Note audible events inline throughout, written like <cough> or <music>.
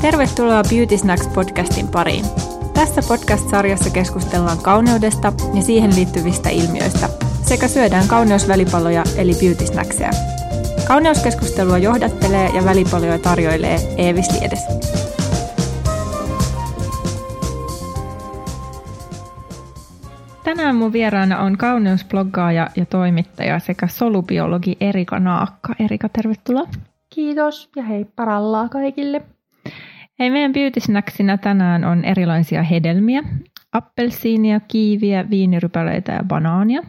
Tervetuloa Beauty Snacks podcastin pariin. Tässä podcast-sarjassa keskustellaan kauneudesta ja siihen liittyvistä ilmiöistä sekä syödään kauneusvälipaloja eli beauty snackseja. Kauneuskeskustelua johdattelee ja välipaloja tarjoilee Eevis Liedes. Tänään mun vieraana on kauneusbloggaaja ja toimittaja sekä solubiologi Erika Naakka. Erika, tervetuloa. Kiitos ja hei parallaa kaikille. Hei, meidän beauty tänään on erilaisia hedelmiä. Appelsiinia, kiiviä, viinirypäleitä ja banaania.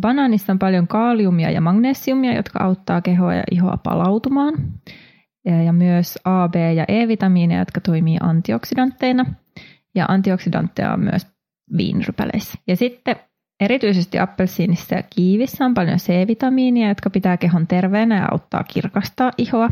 Banaanissa on paljon kaaliumia ja magnesiumia, jotka auttaa kehoa ja ihoa palautumaan. Ja myös A, B ja E-vitamiineja, jotka toimii antioksidantteina. Ja antioksidantteja on myös viinirypäleissä. Ja sitten erityisesti appelsiinissa ja kiivissä on paljon C-vitamiinia, jotka pitää kehon terveenä ja auttaa kirkastaa ihoa.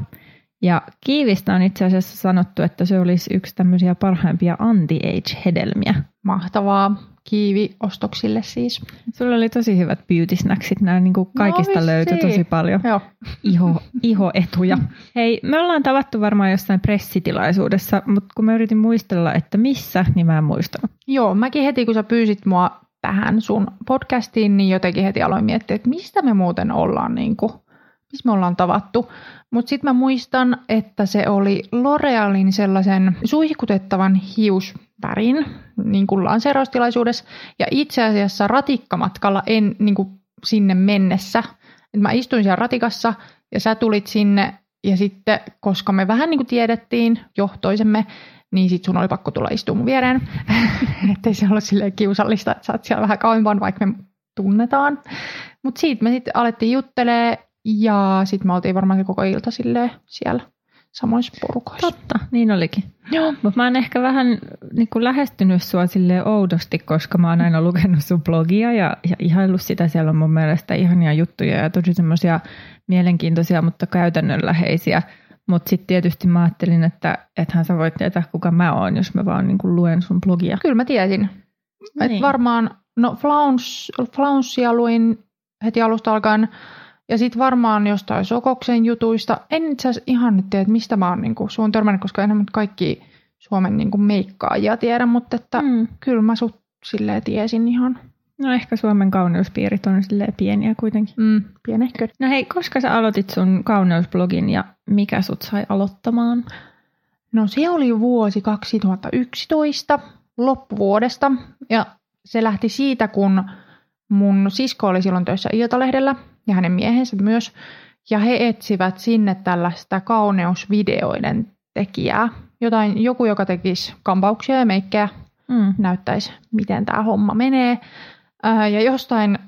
Ja kiivistä on itse asiassa sanottu, että se olisi yksi tämmöisiä parhaimpia anti-age-hedelmiä. Mahtavaa. Kiivi ostoksille siis. Sulla oli tosi hyvät beauty snacksit, nämä niin kuin kaikista no, löytyi tosi paljon Joo. Iho, ihoetuja. <laughs> Hei, me ollaan tavattu varmaan jossain pressitilaisuudessa, mutta kun mä yritin muistella, että missä, niin mä en muistanut. Joo, mäkin heti kun sä pyysit mua tähän sun podcastiin, niin jotenkin heti aloin miettiä, että mistä me muuten ollaan, niin kuin, missä me ollaan tavattu. Mutta sitten mä muistan, että se oli L'Orealin sellaisen suihkutettavan hiusvärin niin kuin lanseeraustilaisuudessa. Ja itse asiassa ratikkamatkalla en niin kuin sinne mennessä. Et mä istuin siellä ratikassa ja sä tulit sinne ja sitten, koska me vähän niin kuin tiedettiin johtoisemme, niin sit sun oli pakko tulla istumaan mun viereen. <laughs> Ettei se ollut silleen kiusallista, että sä oot siellä vähän kauemmin, vaikka me tunnetaan. Mutta siitä me sitten alettiin juttelee ja sitten me oltiin varmaan koko ilta silleen siellä samoissa porukoissa. Totta, niin olikin. Joo. Mutta mä oon ehkä vähän niin kuin lähestynyt sua sille oudosti, koska mä oon aina lukenut sun blogia ja, ja ihaillut sitä. Siellä on mun mielestä ihania juttuja ja tosi semmoisia mielenkiintoisia, mutta käytännönläheisiä. Mutta sitten tietysti mä ajattelin, että ethän sä voit tietää, kuka mä oon, jos mä vaan niin kuin luen sun blogia. Kyllä mä tiesin. Niin. Et varmaan, no Flauns, Flaunsia luin heti alusta alkaen ja sitten varmaan jostain Sokoksen jutuista. En itse asiassa ihan nyt tiedä, että mistä mä oon niin kuin, suun törmännyt, koska enemmän kaikki Suomen niin kuin meikkaajia tiedä, mutta että mm. kyllä mä sut silleen tiesin ihan. No ehkä Suomen kauneuspiirit on silleen pieniä kuitenkin. Mm, pienehkö. No hei, koska sä aloitit sun kauneusblogin ja mikä sut sai aloittamaan? No se oli vuosi 2011 loppuvuodesta ja se lähti siitä, kun mun sisko oli silloin töissä Iltalehdellä ja hänen miehensä myös. Ja he etsivät sinne tällaista kauneusvideoiden tekijää. Jotain, joku, joka tekisi kampauksia ja meikkejä, mm. näyttäisi, miten tämä homma menee. Ää, ja jostain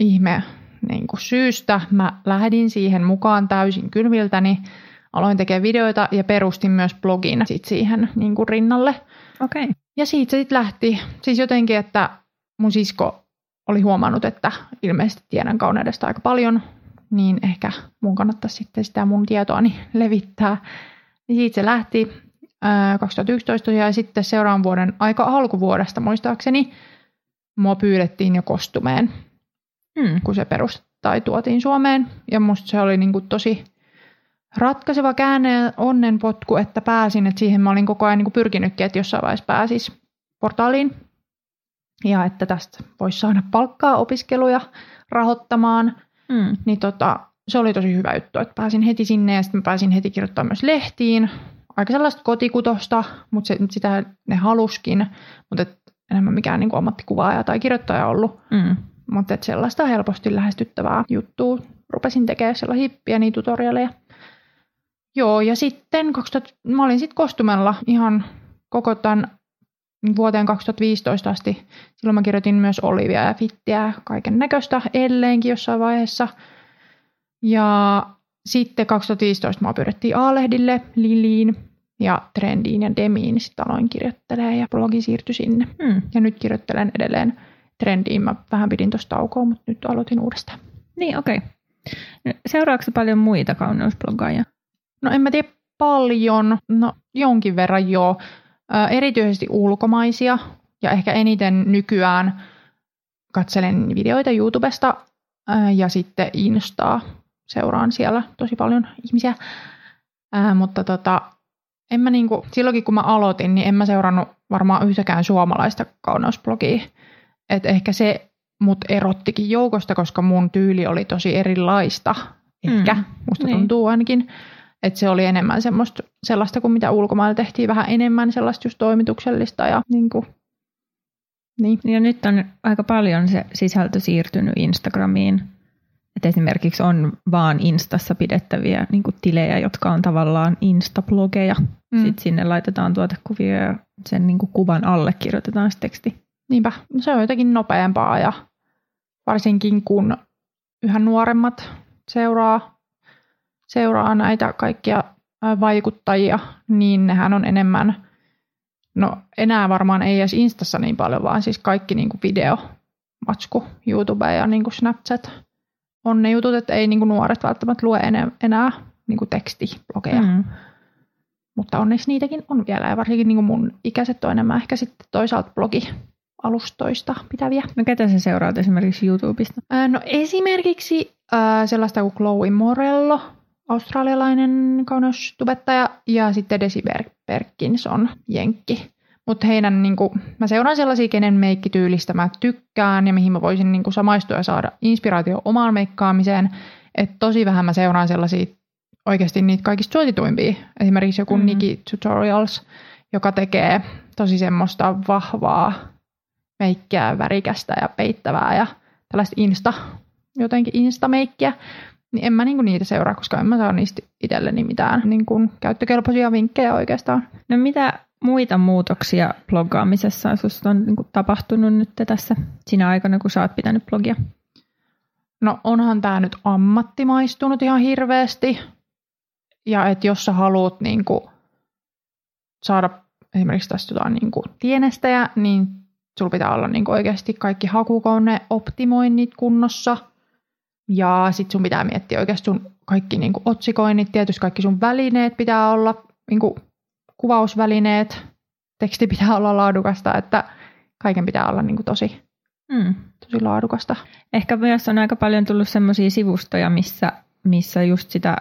ihme niin kuin syystä mä lähdin siihen mukaan täysin kylmiltäni. Aloin tekemään videoita ja perustin myös blogin sit siihen niin kuin rinnalle. Okay. Ja siitä se sitten lähti. Siis jotenkin, että mun sisko oli huomannut, että ilmeisesti tiedän kauneudesta aika paljon, niin ehkä mun kannattaisi sitten sitä mun tietoani <laughs> levittää. Niin siitä se lähti ää, 2011 ja sitten seuraavan vuoden aika alkuvuodesta muistaakseni mua pyydettiin jo kostumeen, hmm. kun se perust tai tuotiin Suomeen. Ja musta se oli niinku tosi ratkaiseva käänne onnenpotku, että pääsin. että siihen mä olin koko ajan niinku pyrkinytkin, että jossain vaiheessa pääsis portaaliin ja että tästä voisi saada palkkaa opiskeluja rahoittamaan, mm. niin tota, se oli tosi hyvä juttu, että pääsin heti sinne ja sitten pääsin heti kirjoittamaan myös lehtiin. Aika sellaista kotikutosta, mutta se, sitä ne haluskin, mutta et enemmän mikään niin kuin ammattikuvaaja tai kirjoittaja ollut. Mm. Mutta sellaista helposti lähestyttävää juttua. Rupesin tekemään sellaisia pieniä tutorialeja. Joo, ja sitten 2000, mä olin sitten Kostumella ihan koko tämän vuoteen 2015 asti. Silloin mä kirjoitin myös Olivia ja Fittiä, kaiken näköistä elleenkin jossain vaiheessa. Ja sitten 2015 mä pyydettiin A-lehdille, Liliin ja Trendiin ja Demiin. Sitten aloin kirjoittelemaan ja blogi siirtyi sinne. Hmm. Ja nyt kirjoittelen edelleen Trendiin. Mä vähän pidin tuosta taukoa, mutta nyt aloitin uudestaan. Niin, okei. Okay. Seuraavaksi paljon muita kauneusbloggaajia? No en mä tiedä paljon. No jonkin verran joo erityisesti ulkomaisia ja ehkä eniten nykyään katselen videoita YouTubesta ja sitten Instaa. Seuraan siellä tosi paljon ihmisiä. mutta tota, en mä niinku, silloinkin kun mä aloitin, niin en mä seurannut varmaan yhtäkään suomalaista kauneusblogia. Et ehkä se mut erottikin joukosta, koska mun tyyli oli tosi erilaista. Ehkä, mm, musta niin. tuntuu ainakin. Että se oli enemmän semmoista, sellaista kuin mitä ulkomailla tehtiin, vähän enemmän sellaista just toimituksellista ja niin kuin, niin. Ja nyt on aika paljon se sisältö siirtynyt Instagramiin. Et esimerkiksi on vaan Instassa pidettäviä niin kuin tilejä, jotka on tavallaan Insta-blogeja. Mm. Sitten sinne laitetaan tuotekuvia ja sen niin kuin kuvan alle kirjoitetaan se teksti. Niinpä, se on jotenkin nopeampaa ja varsinkin kun yhä nuoremmat seuraa, seuraa näitä kaikkia vaikuttajia, niin nehän on enemmän, no enää varmaan ei edes Instassa niin paljon, vaan siis kaikki niin kuin video, matsku, YouTube ja niin kuin Snapchat on ne jutut, että ei niin kuin nuoret välttämättä lue enää, enää niin kuin tekstiblogeja. Mm. Mutta onneksi niitäkin on vielä ja varsinkin niin kuin mun ikäiset on enemmän ehkä sitten toisaalta blogi alustoista pitäviä. No ketä sä seuraat esimerkiksi YouTubesta? no esimerkiksi äh, sellaista kuin Chloe Morello, australialainen kauneustubettaja, ja sitten Desi Perkins on jenkki. Mutta heidän, niinku, mä seuraan sellaisia, kenen meikkityylistä mä tykkään ja mihin mä voisin niinku, samaistua ja saada inspiraatio omaan meikkaamiseen. Että tosi vähän mä seuraan sellaisia oikeasti niitä kaikista suosituimpia. Esimerkiksi joku mm-hmm. Nikki Tutorials, joka tekee tosi semmoista vahvaa meikkiä, värikästä ja peittävää ja tällaista insta, jotenkin instameikkiä, niin en mä niinku niitä seuraa, koska en mä saa niistä itselleni mitään niinku käyttökelpoisia vinkkejä oikeastaan. No mitä muita muutoksia bloggaamisessa sinusta on niinku tapahtunut nyt tässä sinä aikana, kun sä oot pitänyt blogia? No onhan tämä nyt ammattimaistunut ihan hirveästi. Ja että jos sä haluat niinku saada esimerkiksi tästä jotain niinku tienestäjä, niin sulla pitää olla niin oikeasti kaikki hakukone optimoinnit kunnossa. Ja sit sun pitää miettiä oikeasti sun kaikki niin otsikoinnit, tietysti kaikki sun välineet pitää olla, niin kuvausvälineet, teksti pitää olla laadukasta, että kaiken pitää olla niin tosi, mm. tosi laadukasta. Ehkä myös on aika paljon tullut sellaisia sivustoja, missä, missä just sitä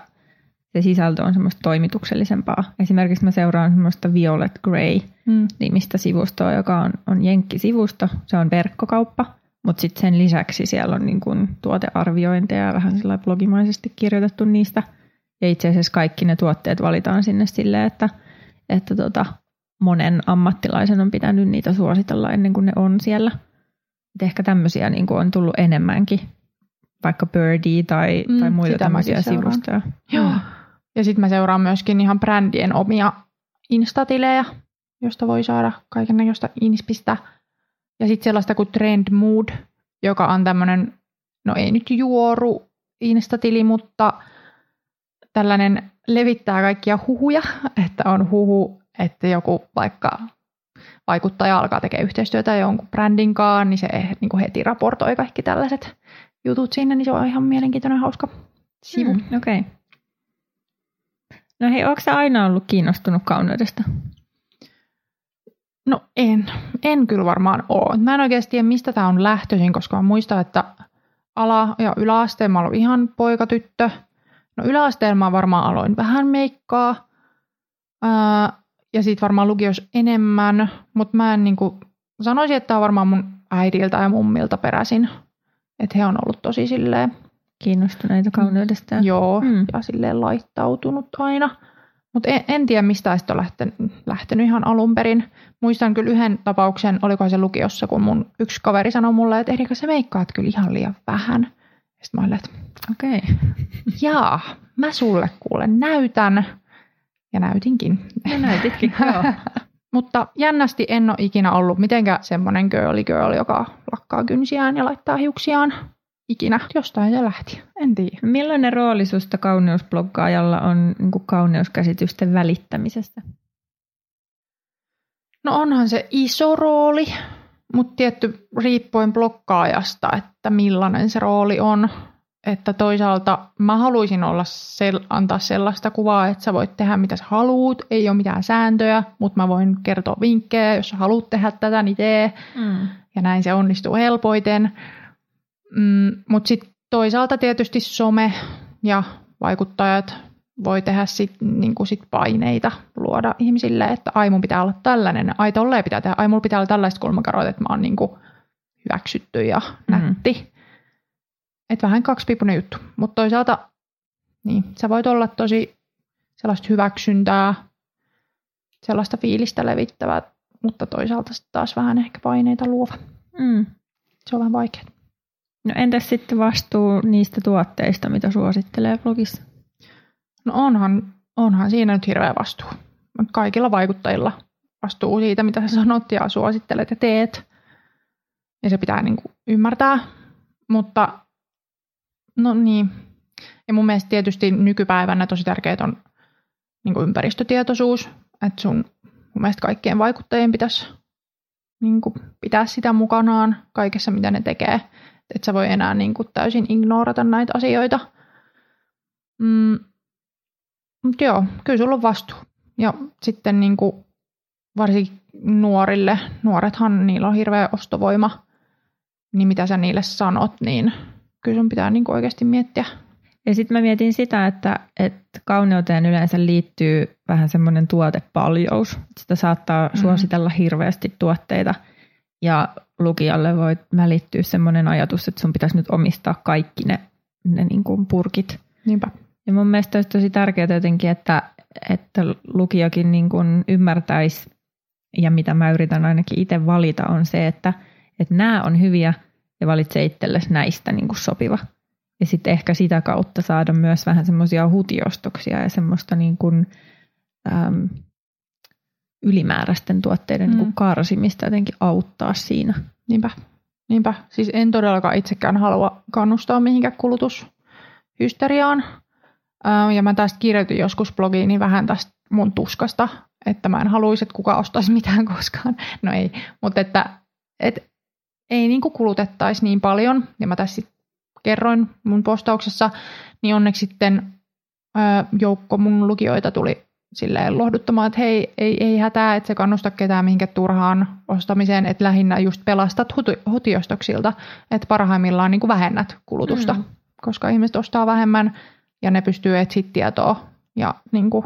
se sisältö on semmoista toimituksellisempaa. Esimerkiksi mä seuraan semmoista Violet Grey mm. sivustoa, joka on, on Jenkki-sivusto. Se on verkkokauppa, mutta sitten sen lisäksi siellä on niin kun tuotearviointeja ja vähän blogimaisesti kirjoitettu niistä. Ja itse asiassa kaikki ne tuotteet valitaan sinne silleen, että, että tota, monen ammattilaisen on pitänyt niitä suositella ennen kuin ne on siellä. Et ehkä tämmöisiä niin on tullut enemmänkin, vaikka Birdie tai, mm, tai muita tämmöisiä sivustoja. Joo. Mm. Ja sitten mä seuraan myöskin ihan brändien omia instatilejä, josta voi saada kaikenlaista inspistä. Ja sitten sellaista kuin Trend Mood, joka on tämmöinen, no ei nyt juoru instatili, mutta tällainen levittää kaikkia huhuja, että on huhu, että joku vaikka vaikuttaja alkaa tekemään yhteistyötä jonkun brändin kanssa, niin se niin kuin heti raportoi kaikki tällaiset jutut sinne, niin se on ihan mielenkiintoinen hauska sivu. Mm, Okei. Okay. No hei, onko aina ollut kiinnostunut kauneudesta? No en. En kyllä varmaan ole. Mä en oikeasti tiedä, mistä tämä on lähtöisin, koska mä muistan, että ala- ja yläasteen mä ollut ihan poikatyttö. No yläasteen mä varmaan aloin vähän meikkaa. Ää, ja sitten varmaan lukios enemmän, mutta mä en niinku, sanoisin, että tämä on varmaan mun äidiltä ja mummilta peräisin. Että he on ollut tosi silleen kiinnostuneita kauneudesta. Joo, mm. ja silleen laittautunut aina. Mutta en, en tiedä, mistä on lähtenyt, lähtenyt ihan alun perin. Muistan kyllä yhden tapauksen, oliko se lukiossa, kun mun yksi kaveri sanoi mulle, että ehdikö se meikkaat kyllä ihan liian vähän. Sitten mä olin, että okei. Okay. <laughs> Jaa, mä sulle kuule näytän. Ja näytinkin. Ja näytitkin, joo. <laughs> Mutta jännästi en ole ikinä ollut mitenkään semmoinen girly girl, joka lakkaa kynsiään ja laittaa hiuksiaan ikinä. Jostain se lähti, en tiedä. Millainen rooli susta kauneusbloggaajalla on niin kuin kauneuskäsitysten välittämisessä? No onhan se iso rooli, mutta tietty riippuen blokkaajasta, että millainen se rooli on. Että toisaalta mä haluaisin olla sel- antaa sellaista kuvaa, että sä voit tehdä mitä sä haluut, ei ole mitään sääntöjä, mutta mä voin kertoa vinkkejä, jos sä haluat tehdä tätä, niin tee. Mm. Ja näin se onnistuu helpoiten. Mm, Mutta sitten toisaalta tietysti some ja vaikuttajat voi tehdä sit, niin sit paineita luoda ihmisille, että ai mun pitää olla tällainen, ai tolleen pitää tehdä, ai mulla pitää olla tällaiset kulmakaroit, että mä oon niin kuin hyväksytty ja nätti. Mm. Että vähän kaksipiipunen juttu. Mutta toisaalta niin, sä voit olla tosi sellaista hyväksyntää, sellaista fiilistä levittävää, mutta toisaalta taas vähän ehkä paineita luova. Mm. Se on vähän vaikeaa. No entäs sitten vastuu niistä tuotteista, mitä suosittelee blogissa? No onhan, onhan siinä nyt hirveä vastuu. Kaikilla vaikuttajilla vastuu siitä, mitä sä sanot ja suosittelet ja teet. Ja se pitää niin kuin ymmärtää. Mutta no niin. Ja mun mielestä tietysti nykypäivänä tosi tärkeää on niin kuin ympäristötietoisuus. Että sun mun mielestä kaikkien vaikuttajien pitäisi niin kuin pitää sitä mukanaan kaikessa, mitä ne tekee. Että sä voi enää niin kuin täysin ignorata näitä asioita. Mm, mutta joo, kyllä sulla on vastuu. Ja sitten niin kuin varsinkin nuorille, nuorethan niillä on hirveä ostovoima, niin mitä sä niille sanot, niin kyllä sun pitää niin kuin oikeasti miettiä. Ja sitten mä mietin sitä, että, että kauneuteen yleensä liittyy vähän semmoinen tuotepaljous. Sitä saattaa mm. suositella hirveästi tuotteita ja lukijalle voi välittyä semmoinen ajatus, että sun pitäisi nyt omistaa kaikki ne, ne niin kuin purkit. Niinpä. Ja mun mielestä olisi tosi tärkeää jotenkin, että, että lukijakin niin kuin ymmärtäisi, ja mitä mä yritän ainakin itse valita, on se, että, että nämä on hyviä ja valitse itsellesi näistä niin kuin sopiva. Ja sitten ehkä sitä kautta saada myös vähän semmoisia hutiostoksia ja semmoista niin kuin, äm, ylimääräisten tuotteiden mm. niin kuin karsimista jotenkin auttaa siinä. Niinpä. Niinpä. Siis en todellakaan itsekään halua kannustaa mihinkään kulutushysteriaan. Ja mä tästä kirjoitin joskus blogiin niin vähän tästä mun tuskasta, että mä en haluaisi, että kukaan ostaisi <laughs> mitään koskaan. No ei, mutta että et, ei niin kulutettaisi niin paljon. Ja mä tässä kerroin mun postauksessa, niin onneksi sitten joukko mun lukijoita tuli silleen lohduttamaan, että hei, ei, ei hätää, että se kannusta ketään mihinkään turhaan ostamiseen, että lähinnä just pelastat hutiostoksilta, että parhaimmillaan niin kuin vähennät kulutusta, mm. koska ihmiset ostaa vähemmän ja ne pystyy etsiä tietoa ja niin kuin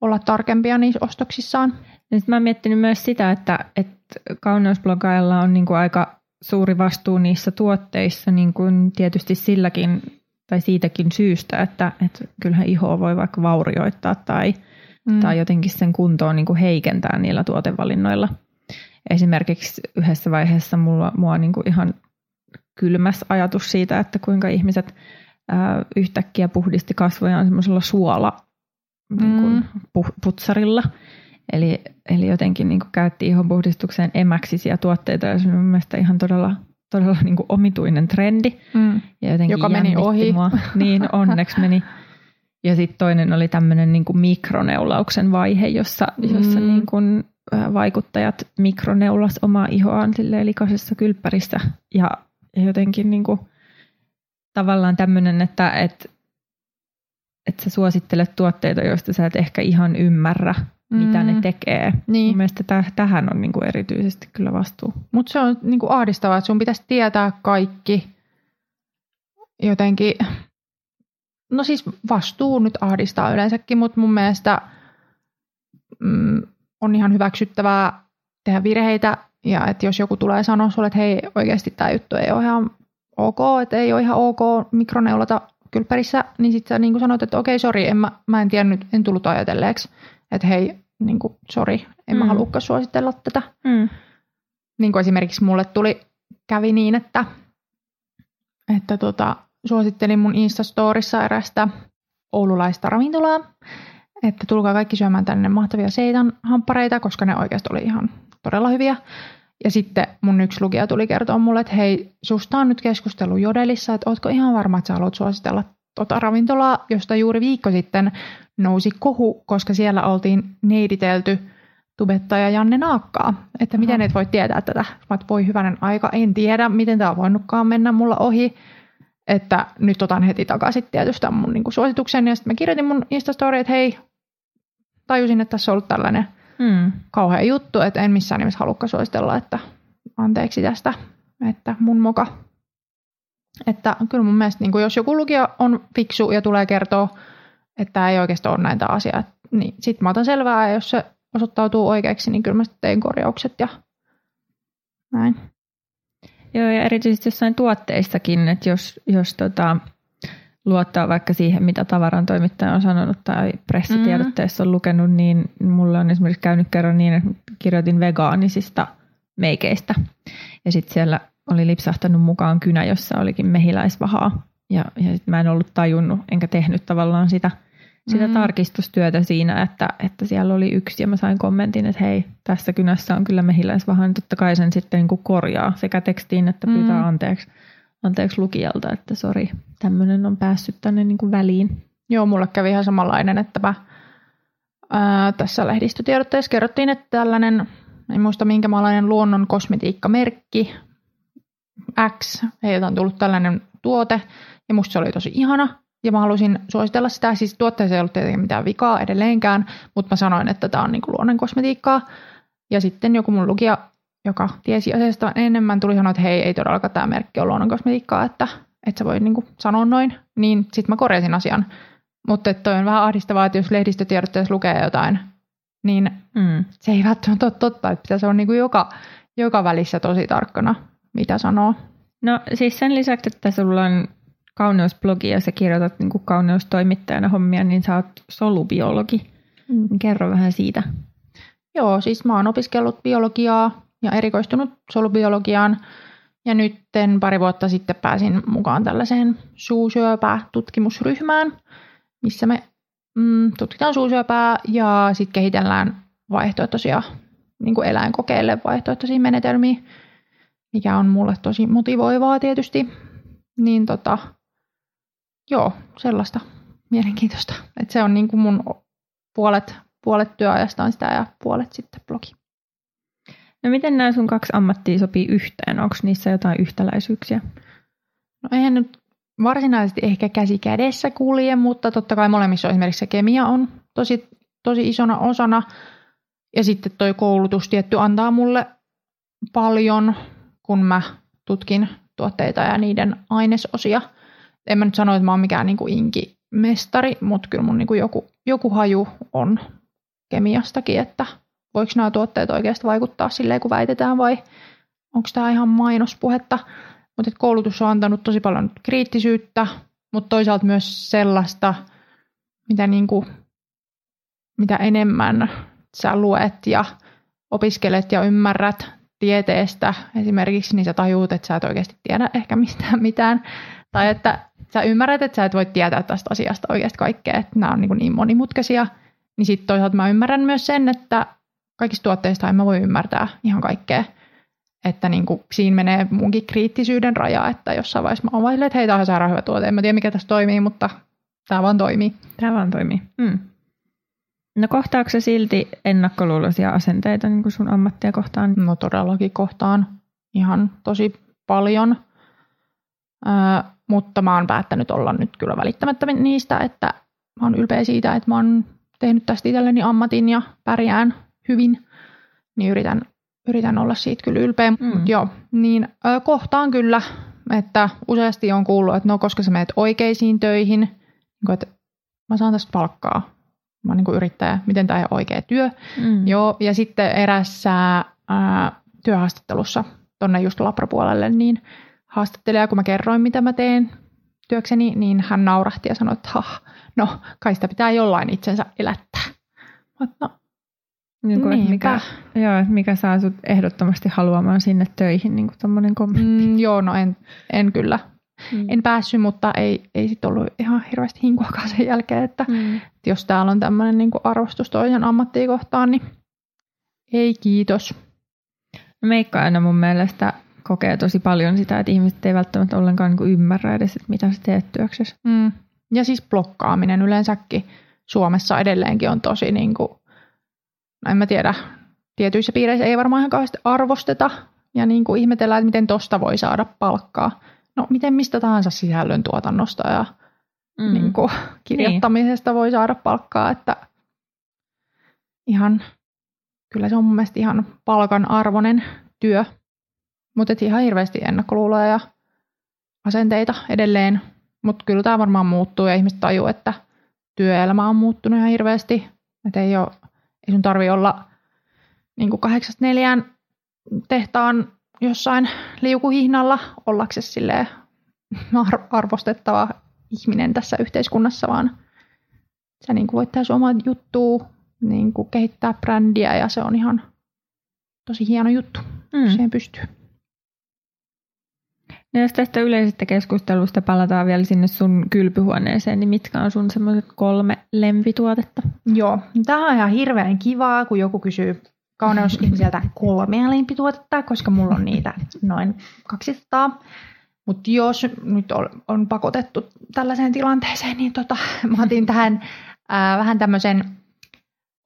olla tarkempia niissä ostoksissaan. Ja mä oon miettinyt myös sitä, että, että kauneusblogailla on niin kuin aika suuri vastuu niissä tuotteissa niin kuin tietysti silläkin tai siitäkin syystä, että, että kyllähän ihoa voi vaikka vaurioittaa tai, mm. tai jotenkin sen kuntoon niin kuin heikentää niillä tuotevalinnoilla. Esimerkiksi yhdessä vaiheessa mulla, mua niin kuin ihan kylmäs ajatus siitä, että kuinka ihmiset ää, yhtäkkiä puhdisti kasvojaan semmoisella suola niin kuin, mm. putsarilla. Eli, eli jotenkin niin kuin käytti ihonpuhdistukseen emäksisiä tuotteita ja se on mielestäni ihan todella, todella niin kuin omituinen trendi. Mm. Ja jotenkin Joka meni ohi. Mua. Niin, onneksi meni. <laughs> Ja sitten toinen oli tämmöinen niin kuin mikroneulauksen vaihe, jossa, mm. jossa niin kuin vaikuttajat mikroneulas omaa ihoaan likaisessa kylppärissä. Ja, ja jotenkin niin kuin, tavallaan tämmöinen, että, että, että sä suosittelet tuotteita, joista sä et ehkä ihan ymmärrä, mitä mm. ne tekee. Niin. Mun mielestä täh, tähän on niinku erityisesti kyllä vastuu. Mutta se on niinku ahdistavaa, että sun pitäisi tietää kaikki jotenkin. No siis vastuu nyt ahdistaa yleensäkin, mutta mun mielestä mm, on ihan hyväksyttävää tehdä virheitä. Ja että jos joku tulee sanoa sulle, että hei oikeasti tämä juttu ei ole ihan ok, että ei ole ihan ok mikroneulata kylppärissä, niin sitten sä niin sanoit, että okei, sori, en mä, mä en tiennyt, en tullut ajatelleeksi että hei, niin kuin, sorry, en mm. mä haluakaan suositella tätä. Mm. Niin kuin esimerkiksi mulle tuli, kävi niin, että, että tota, suosittelin mun Instastorissa erästä oululaista ravintolaa, että tulkaa kaikki syömään tänne mahtavia seitan hamppareita, koska ne oikeasti oli ihan todella hyviä. Ja sitten mun yksi lukija tuli kertoa mulle, että hei, susta on nyt keskustelu Jodelissa, että ootko ihan varma, että sä haluat suositella tota ravintolaa, josta juuri viikko sitten nousi kohu, koska siellä oltiin neiditelty tubettaja Janne Naakkaa. Että miten et voi tietää tätä? Mä voi hyvänen aika, en tiedä, miten tämä on voinutkaan mennä mulla ohi. Että nyt otan heti takaisin tietysti tämän mun niinku suosituksen. Ja sitten mä kirjoitin mun Instastory, että hei, tajusin, että tässä on ollut tällainen hmm. kauhea juttu, että en missään nimessä halukka suositella, että anteeksi tästä, että mun moka. Että kyllä mun mielestä, niin jos joku lukija on fiksu ja tulee kertoa että ei oikeastaan ole näitä asiaa. Niin sitten mä otan selvää ja jos se osoittautuu oikeaksi, niin kyllä mä sitten tein korjaukset ja näin. Joo, ja erityisesti jossain tuotteistakin, että jos, jos tota, luottaa vaikka siihen, mitä tavaran toimittaja on sanonut tai pressitiedotteessa on lukenut, niin mulle on esimerkiksi käynyt kerran niin, että kirjoitin vegaanisista meikeistä. Ja sitten siellä oli lipsahtanut mukaan kynä, jossa olikin mehiläisvahaa. Ja, ja sit mä en ollut tajunnut, enkä tehnyt tavallaan sitä, sitä mm. tarkistustyötä siinä, että, että siellä oli yksi. Ja mä sain kommentin, että hei, tässä kynässä on kyllä mehiläisvahaa. Niin totta kai sen sitten niin kuin korjaa sekä tekstiin että pyytää mm. anteeksi, anteeksi lukijalta, että sori, tämmöinen on päässyt tänne niin kuin väliin. Joo, mulle kävi ihan samanlainen, että mä ää, tässä lehdistötiedotteessa kerrottiin, että tällainen, en muista minkä maalainen luonnon kosmetiikkamerkki, X, heiltä on tullut tällainen tuote, ja musta se oli tosi ihana, ja mä halusin suositella sitä. Siis tuotteessa ei ollut tietenkin mitään vikaa edelleenkään, mutta mä sanoin, että tämä on niin luonnon kosmetiikkaa. Ja sitten joku mun lukija, joka tiesi asiasta enemmän, tuli sanoa, että hei, ei todellakaan tämä merkki ole luonnon kosmetiikkaa, että, että sä voi niin sanoa noin. Niin sitten mä korjasin asian. Mutta toi on vähän ahdistavaa, että jos lehdistötiedotteessa lukee jotain, niin mm. se ei välttämättä ole totta. Että pitäisi olla niin joka, joka välissä tosi tarkkana, mitä sanoo. No siis sen lisäksi, että sulla on kauneusblogi ja sä kirjoitat niin kuin kauneustoimittajana hommia, niin sä oot solubiologi. Mm. Kerro vähän siitä. Joo, siis mä oon opiskellut biologiaa ja erikoistunut solubiologiaan. Ja nyt pari vuotta sitten pääsin mukaan tällaiseen suusyöpää-tutkimusryhmään, missä me mm, tutkitaan suusyöpää ja sitten kehitellään vaihtoehtoisia niin kuin eläinkokeille vaihtoehtoisia menetelmiä, mikä on mulle tosi motivoivaa tietysti. Niin tota, joo, sellaista mielenkiintoista. Et se on niin kuin mun puolet, puolet työajasta on sitä ja puolet sitten blogi. No miten nämä sun kaksi ammattia sopii yhteen? Onko niissä jotain yhtäläisyyksiä? No eihän nyt varsinaisesti ehkä käsi kädessä kulje, mutta totta kai molemmissa on esimerkiksi se kemia on tosi, tosi isona osana. Ja sitten toi koulutus tietty antaa mulle paljon, kun mä tutkin tuotteita ja niiden ainesosia – en mä nyt sano, että mä oon mikään niin kuin inkimestari, mutta kyllä mun niin kuin joku, joku haju on kemiastakin, että voiko nämä tuotteet oikeasti vaikuttaa silleen, kun väitetään, vai onko tämä ihan mainospuhetta. Mutta koulutus on antanut tosi paljon kriittisyyttä, mutta toisaalta myös sellaista, mitä, niin kuin, mitä enemmän sä luet ja opiskelet ja ymmärrät tieteestä esimerkiksi, niin sä tajuut, että sä et oikeasti tiedä ehkä mistään mitään. Tai että sä ymmärrät, että sä et voi tietää tästä asiasta oikeasti kaikkea, että nämä on niin, niin monimutkaisia, niin sitten toisaalta mä ymmärrän myös sen, että kaikista tuotteista en mä voi ymmärtää ihan kaikkea. Että niin kuin, siinä menee munkin kriittisyyden raja, että jossain vaiheessa mä oon että hei, tämä on sairaan hyvä tuote. En mä tiedä, mikä tässä toimii, mutta tämä vaan toimii. Tämä vaan toimii. Mm. No kohtaako se silti ennakkoluuloisia asenteita niin kuin sun ammattia kohtaan? No todellakin kohtaan ihan tosi paljon. Öö, mutta mä oon päättänyt olla nyt kyllä välittämättä niistä, että mä oon ylpeä siitä, että mä oon tehnyt tästä itselleni ammatin ja pärjään hyvin, niin yritän, yritän olla siitä kyllä ylpeä. Mm. Mut joo, niin ö, kohtaan kyllä, että useasti on kuullut, että no koska sä menet oikeisiin töihin, niin että mä saan tästä palkkaa. Mä oon niin yrittäjä, miten tämä on oikea työ. Mm. Joo, ja sitten erässä ää, työhaastattelussa tonne just labrapuolelle, niin haastattelija, kun mä kerroin, mitä mä teen työkseni, niin hän naurahti ja sanoi, että ha, no kai sitä pitää jollain itsensä elättää. Mutta no, niin kuin, mikä, joo, mikä saa sut ehdottomasti haluamaan sinne töihin, niin kuin kommentti. Mm, joo, no en, en kyllä. Mm. En päässyt, mutta ei, ei sitten ollut ihan hirveästi hinkuakaan sen jälkeen, että, mm. että jos täällä on tämmöinen niin arvostus toisen ammattiin kohtaan, niin ei kiitos. Meikka aina mun mielestä kokee tosi paljon sitä, että ihmiset ei välttämättä ollenkaan niin ymmärrä edes, että mitä sä teet työksessä. Mm. Ja siis blokkaaminen yleensäkin Suomessa edelleenkin on tosi, niin kuin, no en mä tiedä, tietyissä piireissä ei varmaan ihan kauheasti arvosteta ja niin kuin ihmetellään, että miten tosta voi saada palkkaa. No miten mistä tahansa sisällön tuotannosta ja mm. niin kuin, kirjoittamisesta niin. voi saada palkkaa, että ihan, kyllä se on mun mielestä ihan palkan arvoinen työ. Mutta ihan hirveästi ennakkoluuloja ja asenteita edelleen. Mutta kyllä tämä varmaan muuttuu ja ihmiset tajuu, että työelämä on muuttunut ihan hirveästi. Että ei, ole, ei sun tarvi olla niin kahdeksasta neljään tehtaan jossain liukuhihnalla ollaksesi silleen arvostettava ihminen tässä yhteiskunnassa, vaan sä niin voit tehdä omaa juttua, niin kehittää brändiä ja se on ihan tosi hieno juttu. Mm. Siihen pystyy. No jos tästä yleisestä keskustelusta palataan vielä sinne sun kylpyhuoneeseen, niin mitkä on sun semmoiset kolme lempituotetta? Joo, tämä on ihan hirveän kivaa, kun joku kysyy kauneusihmiseltä kolmea lempituotetta, koska mulla on niitä noin 200. Mutta jos nyt on, on pakotettu tällaiseen tilanteeseen, niin tota, mä otin tähän ää, vähän tämmöisen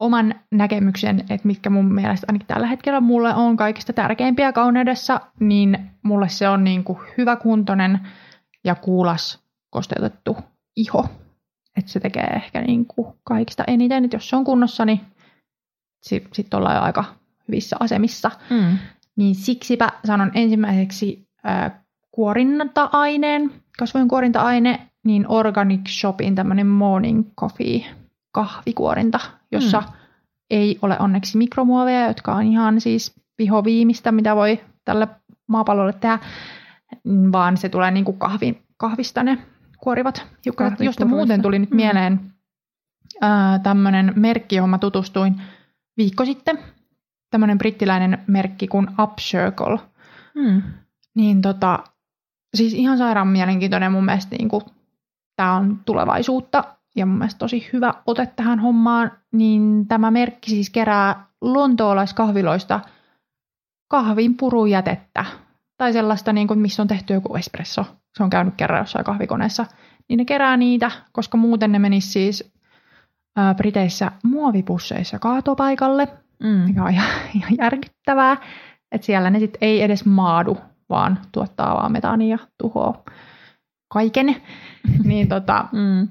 oman näkemyksen, että mitkä mun mielestä ainakin tällä hetkellä mulle on kaikista tärkeimpiä kauneudessa, niin mulle se on niin kuin hyväkuntoinen ja kuulas kosteutettu iho. Että se tekee ehkä niin kuin kaikista eniten, että jos se on kunnossa, niin sitten sit ollaan jo aika hyvissä asemissa. Mm. Niin siksipä sanon ensimmäiseksi äh, kuorinta-aineen, kasvojen kuorinta-aine, niin Organic Shopin tämmöinen morning coffee kahvikuorinta, jossa mm. ei ole onneksi mikromuoveja, jotka on ihan siis vihoviimistä, mitä voi tälle maapallolle tehdä, vaan se tulee niin kuin kahvin, kahvista ne kuorivat hiukkaset, josta muuten tuli nyt mm. mieleen tämmöinen merkki, johon mä tutustuin viikko sitten. Tämmöinen brittiläinen merkki kuin Upcircle. Mm. Niin tota, siis ihan sairaan mielenkiintoinen mun mielestä niin kuin, tämä on tulevaisuutta ja mun mielestä tosi hyvä ote tähän hommaan, niin tämä merkki siis kerää lontoolaiskahviloista kahvin purujätettä tai sellaista, niin kuin, missä on tehty joku espresso. Se on käynyt kerran jossain kahvikoneessa. Niin ne kerää niitä, koska muuten ne menisi siis ää, Briteissä muovipusseissa kaatopaikalle, mm. mikä on ihan, <laughs> ihan järkyttävää. Että siellä ne sitten ei edes maadu, vaan tuottaa vaan metaania ja tuhoaa kaiken. <laughs> niin tota, mm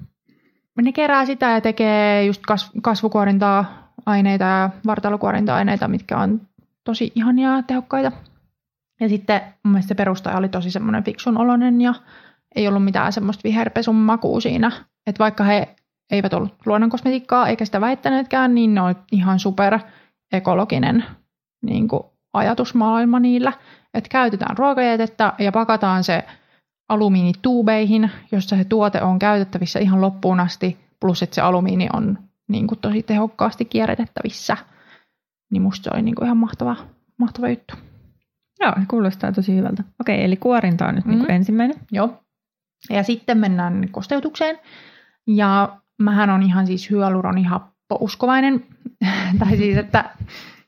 ne kerää sitä ja tekee just kasvukuorintaa aineita ja vartalokuorinta-aineita, mitkä on tosi ihania ja tehokkaita. Ja sitten mun mielestä se perustaja oli tosi semmoinen fiksun oloinen ja ei ollut mitään semmoista viherpesun makua siinä. Että vaikka he eivät ollut luonnonkosmetiikkaa eikä sitä väittäneetkään, niin ne on ihan super ekologinen niin ajatusmaailma niillä. Että käytetään ruokajätettä ja pakataan se alumiinituubeihin, jossa se tuote on käytettävissä ihan loppuun asti, plus että se alumiini on niin kuin tosi tehokkaasti kierrätettävissä. Niin musta se oli niin kuin ihan mahtava, mahtava juttu. Joo, kuulostaa tosi hyvältä. Okei, eli kuorinta on nyt mm. niin kuin ensimmäinen. Joo. Ja sitten mennään kosteutukseen. Ja mähän on ihan siis hyaluronihappo uskovainen. <laughs> tai siis, että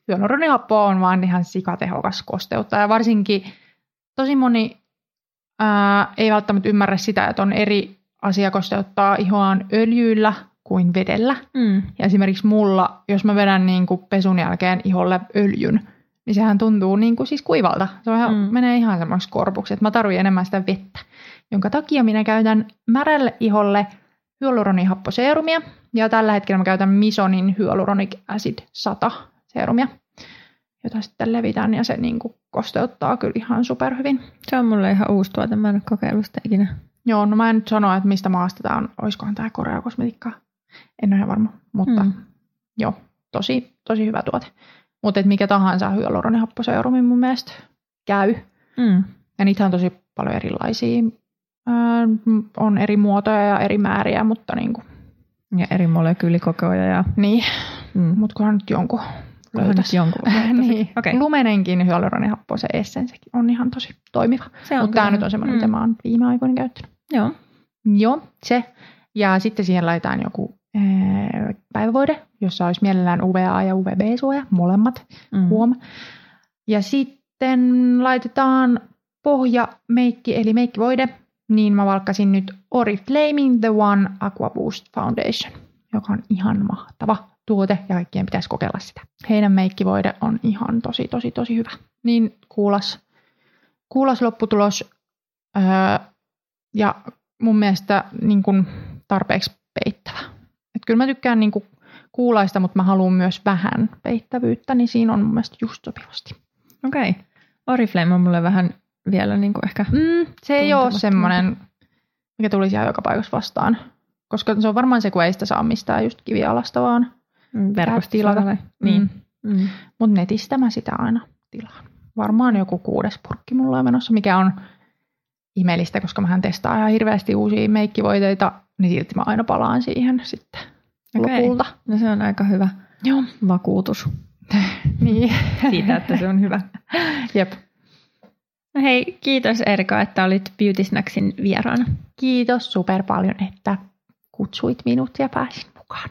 hyaluronihappo on vaan ihan sikatehokas kosteuttaja. Varsinkin tosi moni ää, ei välttämättä ymmärrä sitä, että on eri asia kosteuttaa ihoaan öljyillä kuin vedellä. Mm. Ja esimerkiksi mulla, jos mä vedän niin kuin pesun jälkeen iholle öljyn, niin sehän tuntuu niin kuin siis kuivalta. Se on ihan, mm. menee ihan semmoiksi korpuksi, että mä tarvitsen enemmän sitä vettä. Jonka takia minä käytän märälle iholle hyaluronihapposeerumia. Ja tällä hetkellä mä käytän Misonin Hyaluronic Acid 100 seerumia jota sitten levitän ja se niin kuin kosteuttaa kyllä ihan superhyvin. Se on mulle ihan uusi tuote, mä en ole kokeillut sitä ikinä. Joo, no mä en nyt sano, että mistä maasta tämä on, olisikohan tämä Korea kosmetiikkaa. En ole ihan varma, mutta mm. joo, tosi, tosi hyvä tuote. Mutta mikä tahansa hyaluronihapposeurumi mun mielestä käy. Mm. Ja niitä on tosi paljon erilaisia. Öö, on eri muotoja ja eri määriä, mutta niin kuin. Ja eri molekyylikokoja. Ja... Niin, mm. mutta kunhan nyt jonkun löytäisi. jonkun. <laughs> niin. okay. Lumenenkin hyaluronihappo, se essensekin on ihan tosi toimiva. Mutta tämä nyt on semmoinen, mm. mitä mä oon viime aikoina käyttänyt. Joo. Joo, se. Ja sitten siihen laitetaan joku ää, päivävoide, jossa olisi mielellään UVA ja UVB-suoja, molemmat, mm. huom. Ja sitten laitetaan pohjameikki, eli meikkivoide, niin mä valkkasin nyt Oriflaming The One Aqua Boost Foundation, joka on ihan mahtava tuote ja kaikkien pitäisi kokeilla sitä. Heidän meikkivoide on ihan tosi, tosi, tosi hyvä. Niin kuulas, kuulas lopputulos öö, ja mun mielestä niin kuin tarpeeksi peittävä. Et kyllä mä tykkään niin kuin kuulaista, mutta mä haluan myös vähän peittävyyttä, niin siinä on mun mielestä just sopivasti. Okei. Okay. Oriflame on mulle vähän vielä niin kuin ehkä... Mm, se ei ole semmoinen, mikä tulisi ihan joka paikassa vastaan Koska se on varmaan se, kun ei sitä saa mistään just kivialasta vaan. Verkosta tilata. saa vai? Niin. Mm. Mutta netistä mä sitä aina tilaan. Varmaan joku kuudes purkki mulla on menossa, mikä on ihmeellistä, koska mähän testaan ihan hirveästi uusia meikkivoiteita, niin silti mä aina palaan siihen sitten Okei. lopulta. No se on aika hyvä Joo. vakuutus <laughs> Niin. siitä, että se on hyvä. <laughs> Jep. No hei, kiitos Erika, että olit Beauty Snacksin vieraana. Kiitos super paljon, että kutsuit minut ja pääsin mukaan.